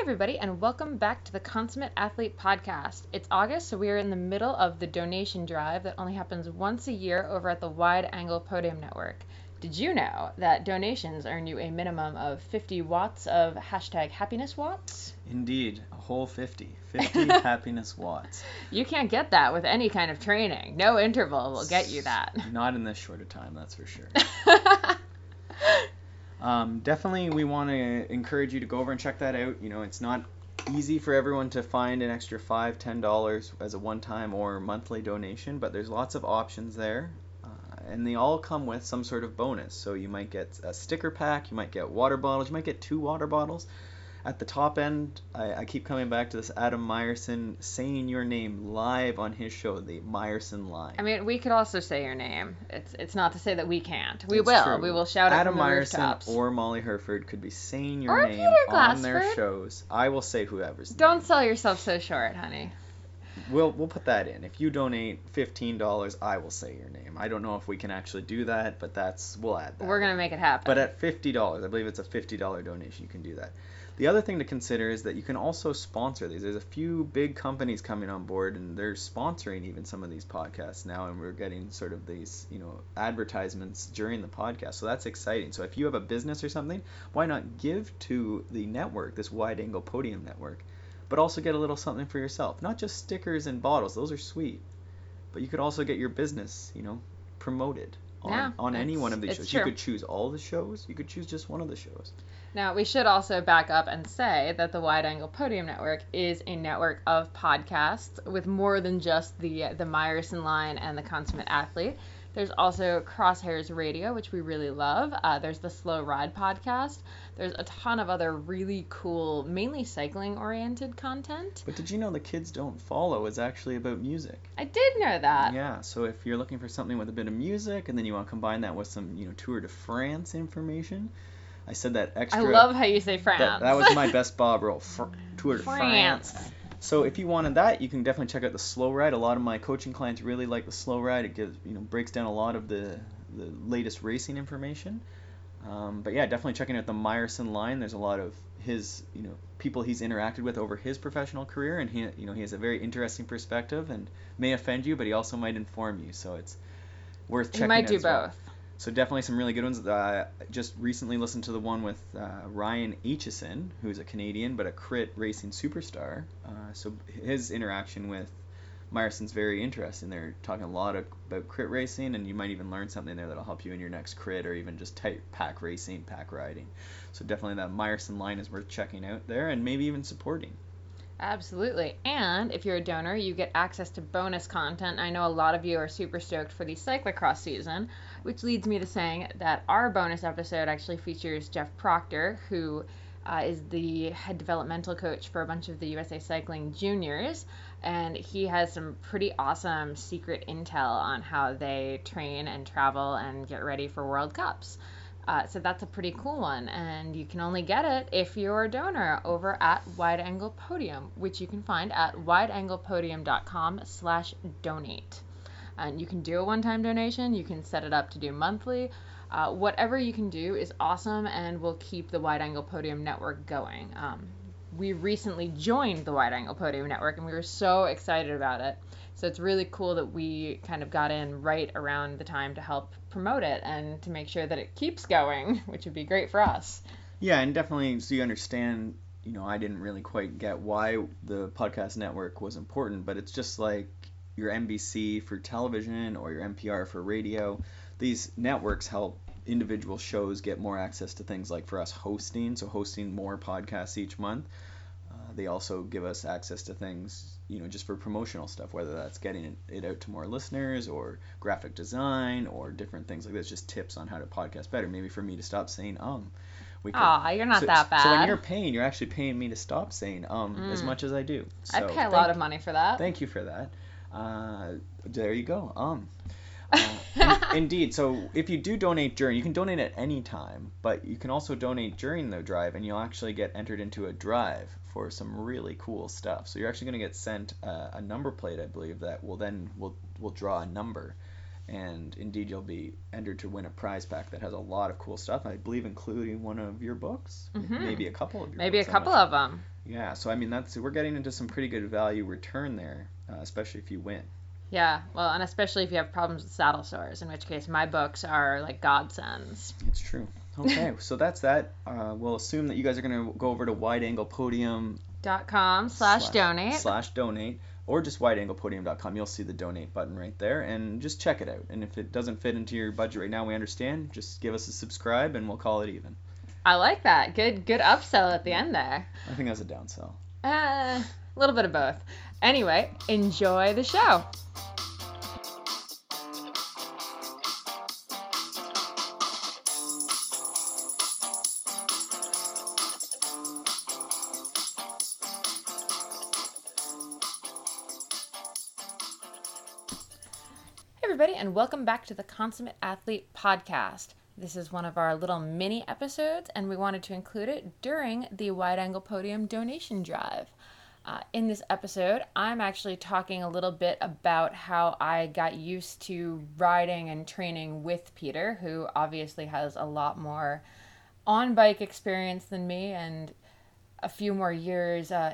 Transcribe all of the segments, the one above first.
everybody, and welcome back to the Consummate Athlete Podcast. It's August, so we are in the middle of the donation drive that only happens once a year over at the Wide Angle Podium Network. Did you know that donations earn you a minimum of 50 watts of hashtag happiness watts? Indeed, a whole 50. 50 happiness watts. You can't get that with any kind of training. No interval will get you that. Not in this short a time, that's for sure. um, definitely, we want to encourage you to go over and check that out. You know, it's not easy for everyone to find an extra five, ten dollars as a one-time or monthly donation, but there's lots of options there, uh, and they all come with some sort of bonus. So you might get a sticker pack, you might get water bottles, you might get two water bottles. At the top end, I, I keep coming back to this Adam Myerson saying your name live on his show, the Myerson Line. I mean, we could also say your name. It's it's not to say that we can't. We It's will. true. We will shout Adam the Myerson rooftops. or Molly Hurford could be saying your Or name on their shows. I will say whoever's Don't name. sell yourself so short, honey. We'll we'll put that in. If you donate fifteen dollars, I will say your name. I don't know if we can actually do that, but that's we'll add that. We're gonna make it happen. But at fifty dollars, I believe it's a fifty dollar donation. You can do that. The other thing to consider is that you can also sponsor these. There's a few big companies coming on board, and they're sponsoring even some of these podcasts now, and we're getting sort of these, you know, advertisements during the podcast. So that's exciting. So if you have a business or something, why not give to the network, this wide angle podium network, but also get a little something for yourself. Not just stickers and bottles; those are sweet, but you could also get your business, you know, promoted on, Yeah, on any one of these shows. true. You could choose all the shows. You could choose just one of the shows. Now, we should also back up and say that the Wide Angle Podium Network is a network of podcasts with more than just the the Myerson line and the Consummate Athlete. There's also Crosshairs Radio, which we really love. Uh, there's the Slow Ride podcast. There's a ton of other really cool, mainly cycling oriented content. But did you know the kids don't follow is actually about music? I did know that. Yeah, so if you're looking for something with a bit of music and then you want to combine that with some, you know, Tour de France information, I said that extra. I love how you say France. that, that was my best Bob Roll. Fr- Tour de France. France. So if you wanted that, you can definitely check out the slow ride. A lot of my coaching clients really like the slow ride. It gives, you know, breaks down a lot of the the latest racing information. Um, but yeah, definitely checking out the Myerson line. There's a lot of his, you know, people he's interacted with over his professional career, and he, you know, he has a very interesting perspective and may offend you, but he also might inform you. So it's worth checking out. You might do as well. So definitely some really good ones. Uh, just recently listened to the one with uh, Ryan Aitchison, who's a Canadian but a crit racing superstar. Uh, so his interaction with Myerson's very interesting. They're talking a lot about crit racing, and you might even learn something there that'll help you in your next crit or even just type pack racing, pack riding. So definitely that Meyerson line is worth checking out there and maybe even supporting. Absolutely. And if you're a donor, you get access to bonus content. I know a lot of you are super stoked for the cyclocross season, which leads me to saying that our bonus episode actually features Jeff Proctor, who uh, is the head developmental coach for a bunch of the USA Cycling juniors. And he has some pretty awesome secret intel on how they train and travel and get ready for World Cups. Uh, so that's a pretty cool one, and you can only get it if you're a donor over at Wide Angle Podium, which you can find at wideanglepodium.com/donate. And you can do a one-time donation. You can set it up to do monthly. Uh, whatever you can do is awesome, and will keep the Wide Angle Podium network going. Um, we recently joined the Wide Angle Podium network, and we were so excited about it. So it's really cool that we kind of got in right around the time to help promote it and to make sure that it keeps going, which would be great for us. Yeah, and definitely so you understand, you know, I didn't really quite get why the podcast network was important, but it's just like your NBC for television or your NPR for radio. These networks help individual shows get more access to things like for us hosting, so hosting more podcasts each month. Uh, they also give us access to things, you know, just for promotional stuff, whether that's getting it, out to more listeners or graphic design or different things like this, just tips on how to podcast better. Maybe for me to stop saying um. We could- Aw, you're not so, that bad. So when you're paying, you're actually paying me to stop saying um as Mm. much as I do. I So pay a thank- lot of money for that. Thank you for that. Uh, there you go. Um. Uh, in- indeed. So if you do donate during, you can donate at any time, but you can also donate during the drive, and you'll actually get entered into a drive for some really cool stuff. So you're actually going to get sent uh, a number plate, I believe, that will then will will draw a number, and indeed you'll be entered to win a prize pack that has a lot of cool stuff. I believe including one of your books, Mhm. maybe a couple of your Maybe a books, I'm couple of them. Yeah, so I mean that's we're getting into some pretty good value return there, uh, especially if you win. Yeah, well, and especially if you have problems with saddle sores, in which case my books are like godsends. It's true. Okay, so that's that. Uh, we'll assume that you guys are gonna go over to wideanglepodium.com slash donate. Slash donate, or just wideanglepodium.com. You'll see the donate button right there and just check it out. And if it doesn't fit into your budget right now, we understand. Just give us a subscribe and we'll call it even. I like that. Good good upsell at the end there. I think that's a downsell. Uh, a little bit of both. Anyway, enjoy the show. Hey, everybody, and welcome back to the Consummate Athlete Podcast. This is one of our little mini episodes, and we wanted to include it during the Wide Angle Podium donation drive. Uh, in this episode, I'm actually talking a little bit about how I got used to riding and training with Peter, who obviously has a lot more on bike experience than me and a few more years uh,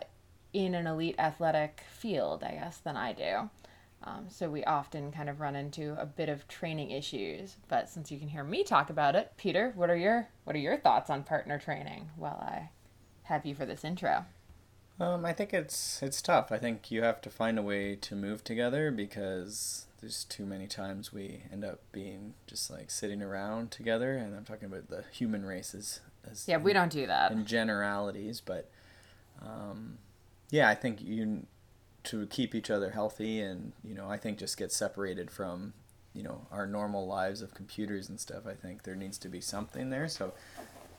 in an elite athletic field, I guess, than I do. Um, so we often kind of run into a bit of training issues. But since you can hear me talk about it, Peter, what are your what are your thoughts on partner training? While I have you for this intro. Um, I think it's it's tough. I think you have to find a way to move together because there's too many times we end up being just like sitting around together, and I'm talking about the human races as Yeah, we don't do that. in generalities, but um, yeah, I think you to keep each other healthy, and you know, I think just get separated from you know our normal lives of computers and stuff. I think there needs to be something there. So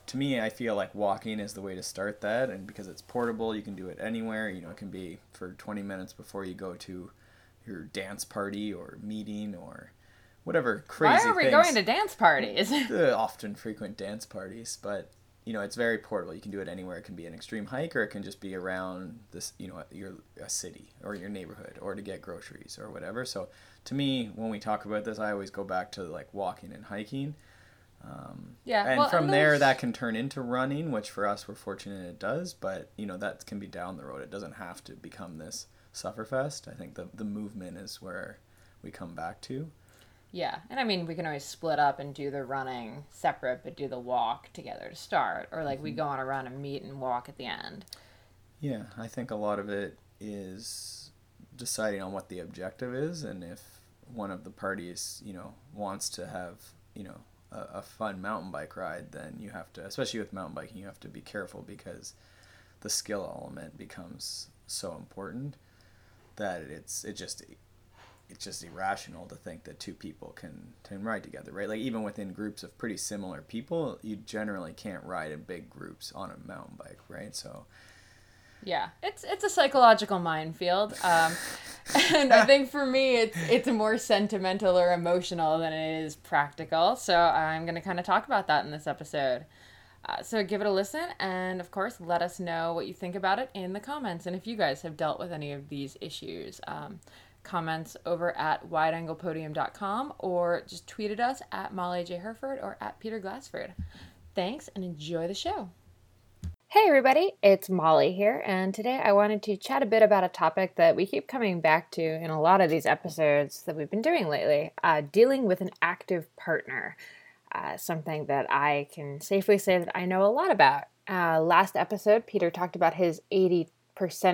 to me, I feel like walking is the way to start that, and because it's portable, you can do it anywhere. You know, it can be for 20 minutes before you go to your dance party or meeting or whatever crazy. Why are we things going to dance parties? the often frequent dance parties, but you know it's very portable. You can do it anywhere. It can be an extreme hike, or it can just be around this, you know, your a city or your neighborhood, or to get groceries or whatever. So to me, when we talk about this, I always go back to like walking and hiking. Um, Yeah, and well, from and there there's- that can turn into running, which for us we're fortunate it does. But you know that can be down the road. It doesn't have to become this sufferfest. I think the the movement is where we come back to. yeah, and I mean we can always split up and do the running separate, but do the walk together to start, or like we go on a run and meet and walk at the end. Yeah, I think a lot of it is deciding on what the objective is, and if one of the parties, you know, wants to have, you know, a, a fun mountain bike ride, then you have to, especially with mountain biking, you have to be careful because the skill element becomes so important that it's it just it's just irrational to think that two people can can ride together, right? Like even within groups of pretty similar people, you generally can't ride in big groups on a mountain bike, right? So Yeah, it's it's a psychological minefield, um, and I think for me it's it's more sentimental or emotional than it is practical. So I'm gonna kind of talk about that in this episode. Uh, so give it a listen, and of course, let us know what you think about it in the comments, and if you guys have dealt with any of these issues. Um, comments over at wideanglepodium.com or just tweet at us at Molly J. Hurford or at Peter Glassford. Thanks and enjoy the show. Hey everybody, it's Molly here, and today I wanted to chat a bit about a topic that we keep coming back to in a lot of these episodes that we've been doing lately uh, dealing with an active partner. Uh, something that I can safely say that I know a lot about. Uh, last episode, Peter talked about his 80%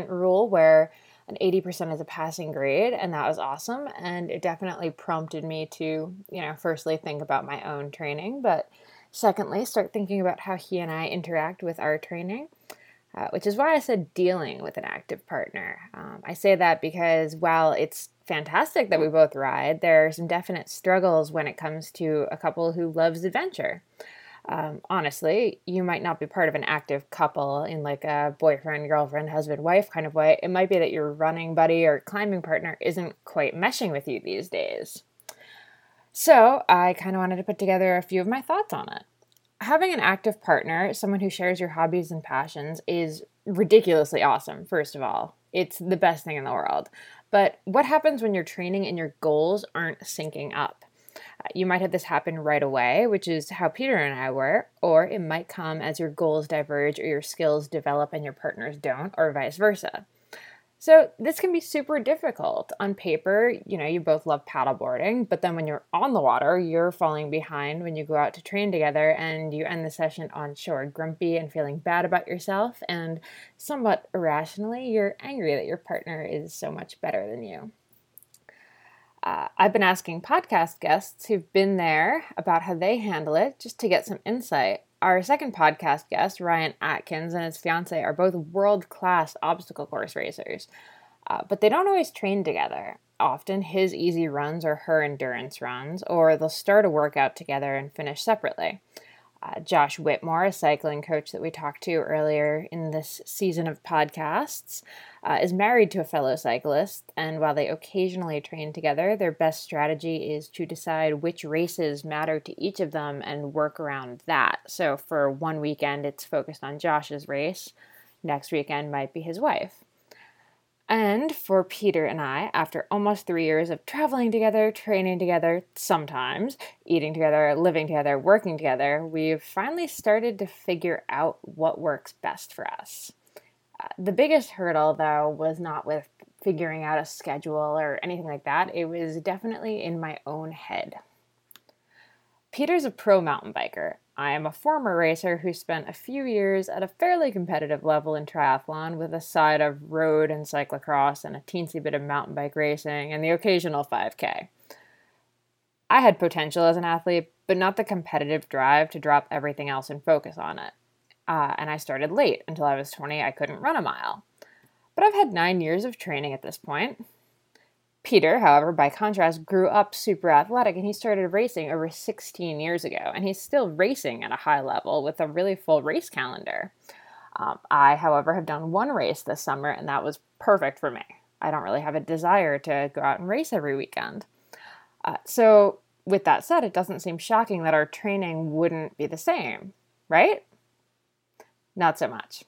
rule, where an 80% is a passing grade, and that was awesome. And it definitely prompted me to, you know, firstly think about my own training, but Secondly, start thinking about how he and I interact with our training, uh, which is why I said dealing with an active partner. Um, I say that because while it's fantastic that we both ride, there are some definite struggles when it comes to a couple who loves adventure. Um, honestly, you might not be part of an active couple in like a boyfriend, girlfriend, husband, wife kind of way. It might be that your running buddy or climbing partner isn't quite meshing with you these days. So, I kind of wanted to put together a few of my thoughts on it. Having an active partner, someone who shares your hobbies and passions, is ridiculously awesome, first of all. It's the best thing in the world. But what happens when your training and your goals aren't syncing up? Uh, you might have this happen right away, which is how Peter and I were, or it might come as your goals diverge or your skills develop and your partners don't, or vice versa. So this can be super difficult. On paper, you know, you both love paddleboarding, but then when you're on the water, you're falling behind when you go out to train together and you end the session on shore grumpy and feeling bad about yourself and somewhat irrationally, you're angry that your partner is so much better than you. Uh, I've been asking podcast guests who've been there about how they handle it just to get some insight. Our second podcast guest, Ryan Atkins, and his fiance are both world class obstacle course racers, uh, but they don't always train together. Often his easy runs are her endurance runs, or they'll start a workout together and finish separately. Uh, Josh Whitmore, a cycling coach that we talked to earlier in this season of podcasts, uh, is married to a fellow cyclist, and while they occasionally train together, their best strategy is to decide which races matter to each of them and work around that. So, for one weekend, it's focused on Josh's race, next weekend might be his wife. And for Peter and I, after almost three years of traveling together, training together, sometimes eating together, living together, working together, we've finally started to figure out what works best for us. Uh, the biggest hurdle, though, was not with figuring out a schedule or anything like that, it was definitely in my own head. Peter's a pro mountain biker, I am a former racer who spent a few years at a fairly competitive level in triathlon with a side of road and cyclocross and a teensy bit of mountain bike racing and the occasional 5K. I had potential as an athlete, but not the competitive drive to drop everything else and focus on it. Uh, and I started late. Until I was 20, I couldn't run a mile. But I've had nine years of training at this point. Peter, however, by contrast, grew up super athletic and he started racing over 16 years ago, and he's still racing at a high level with a really full race calendar. Um, I, however, have done one race this summer, and that was perfect for me. I don't really have a desire to go out and race every weekend. Uh, so, with that said, it doesn't seem shocking that our training wouldn't be the same, right? Not so much.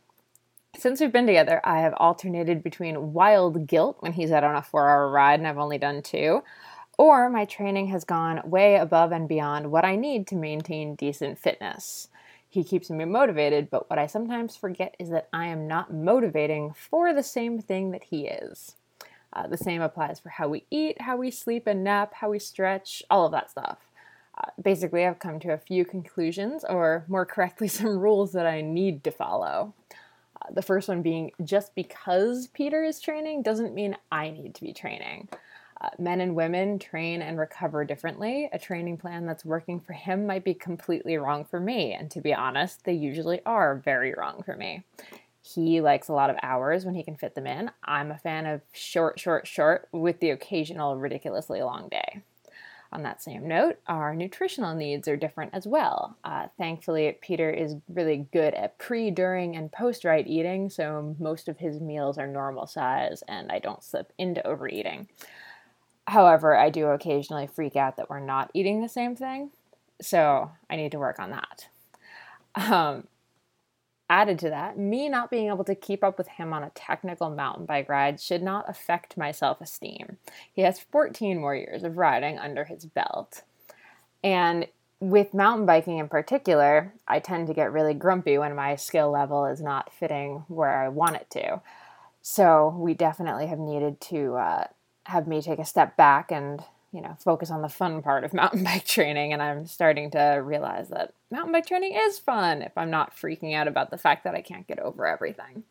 Since we've been together, I have alternated between wild guilt when he's out on a four hour ride and I've only done two, or my training has gone way above and beyond what I need to maintain decent fitness. He keeps me motivated, but what I sometimes forget is that I am not motivating for the same thing that he is. Uh, the same applies for how we eat, how we sleep and nap, how we stretch, all of that stuff. Uh, basically, I've come to a few conclusions, or more correctly, some rules that I need to follow the first one being just because Peter is training doesn't mean I need to be training. Uh, men and women train and recover differently. A training plan that's working for him might be completely wrong for me, and to be honest, they usually are very wrong for me. He likes a lot of hours when he can fit them in. I'm a fan of short, short, short with the occasional ridiculously long day. On that same note, our nutritional needs are different as well. Uh, thankfully, Peter is really good at pre, during, and post ride eating, so most of his meals are normal size and I don't slip into overeating. However, I do occasionally freak out that we're not eating the same thing, so I need to work on that. Um, Added to that, me not being able to keep up with him on a technical mountain bike ride should not affect my self esteem. He has 14 more years of riding under his belt. And with mountain biking in particular, I tend to get really grumpy when my skill level is not fitting where I want it to. So we definitely have needed to uh, have me take a step back and you know, focus on the fun part of mountain bike training. And I'm starting to realize that mountain bike training is fun if I'm not freaking out about the fact that I can't get over everything.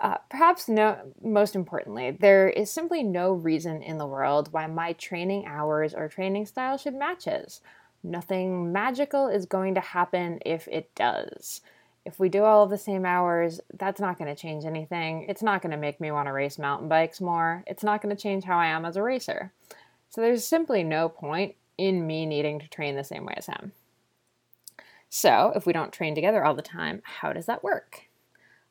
Uh, perhaps no, most importantly, there is simply no reason in the world why my training hours or training style should match his. Nothing magical is going to happen if it does. If we do all of the same hours, that's not going to change anything. It's not going to make me want to race mountain bikes more. It's not going to change how I am as a racer. So there's simply no point in me needing to train the same way as him. So, if we don't train together all the time, how does that work?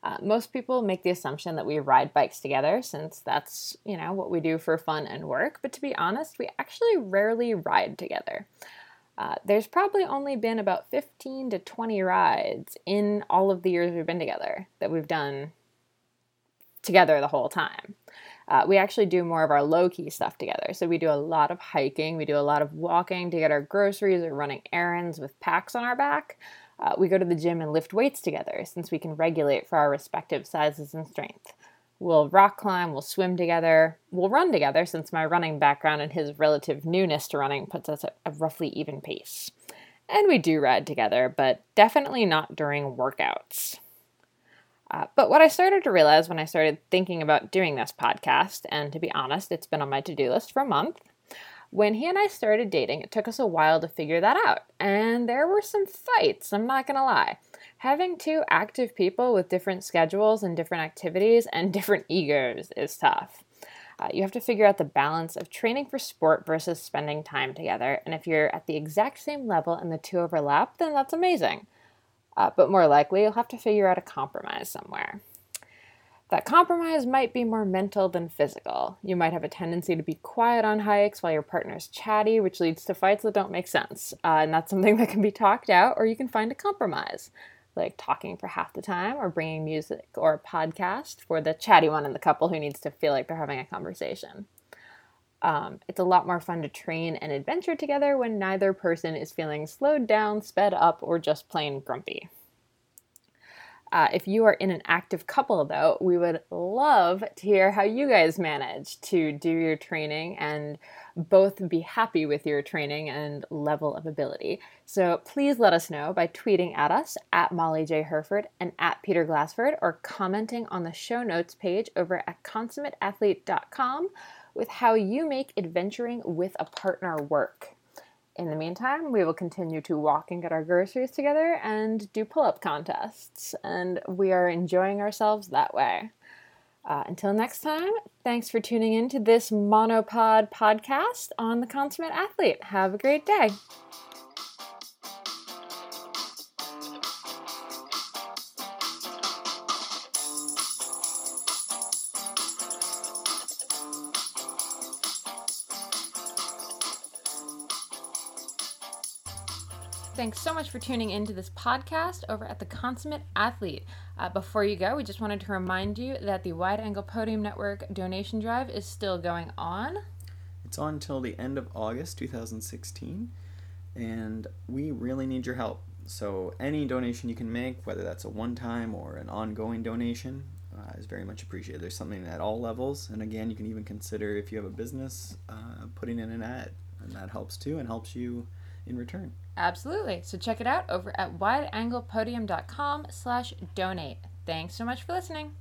Uh, most people make the assumption that we ride bikes together since that's, you know, what we do for fun and work, but to be honest, we actually rarely ride together. Uh, there's probably only been about 15 to 20 rides in all of the years we've been together that we've done together the whole time. Uh, we actually do more of our low key stuff together. So we do a lot of hiking, we do a lot of walking to get our groceries or running errands with packs on our back. Uh, we go to the gym and lift weights together since we can regulate for our respective sizes and strength. We'll rock climb, we'll swim together, we'll run together since my running background and his relative newness to running puts us at a roughly even pace. And we do ride together, but definitely not during workouts. Uh, but what I started to realize when I started thinking about doing this podcast, and to be honest, it's been on my to do list for a month, when he and I started dating, it took us a while to figure that out. And there were some fights, I'm not gonna lie. Having two active people with different schedules and different activities and different egos is tough. Uh, you have to figure out the balance of training for sport versus spending time together. And if you're at the exact same level and the two overlap, then that's amazing. Uh, but more likely, you'll have to figure out a compromise somewhere that compromise might be more mental than physical. You might have a tendency to be quiet on hikes while your partner's chatty, which leads to fights that don't make sense. Uh, and that's something that can be talked out, or you can find a compromise, like talking for half the time, or bringing music or a podcast for the chatty one in the couple who needs to feel like they're having a conversation. Um, it's a lot more fun to train and adventure together when neither person is feeling slowed down, sped up, or just plain grumpy. Uh, if you are in an active couple, though, we would love to hear how you guys manage to do your training and both be happy with your training and level of ability. So please let us know by tweeting at us at Molly J. Hurford and at Peter Glassford or commenting on the show notes page over at consummateathlete.com with how you make adventuring with a partner work. In the meantime, we will continue to walk and get our groceries together and do pull up contests, and we are enjoying ourselves that way. Uh, until next time, thanks for tuning in to this monopod podcast on the Consummate Athlete. Have a great day. Thanks so much for tuning into this podcast over at the Consummate Athlete. Uh, before you go, we just wanted to remind you that the Wide Angle Podium Network donation drive is still going on. It's on until the end of August 2016, and we really need your help. So, any donation you can make, whether that's a one time or an ongoing donation, uh, is very much appreciated. There's something at all levels, and again, you can even consider if you have a business uh, putting in an ad, and that helps too and helps you in return. Absolutely. So check it out over at wideanglepodium.com slash donate. Thanks so much for listening.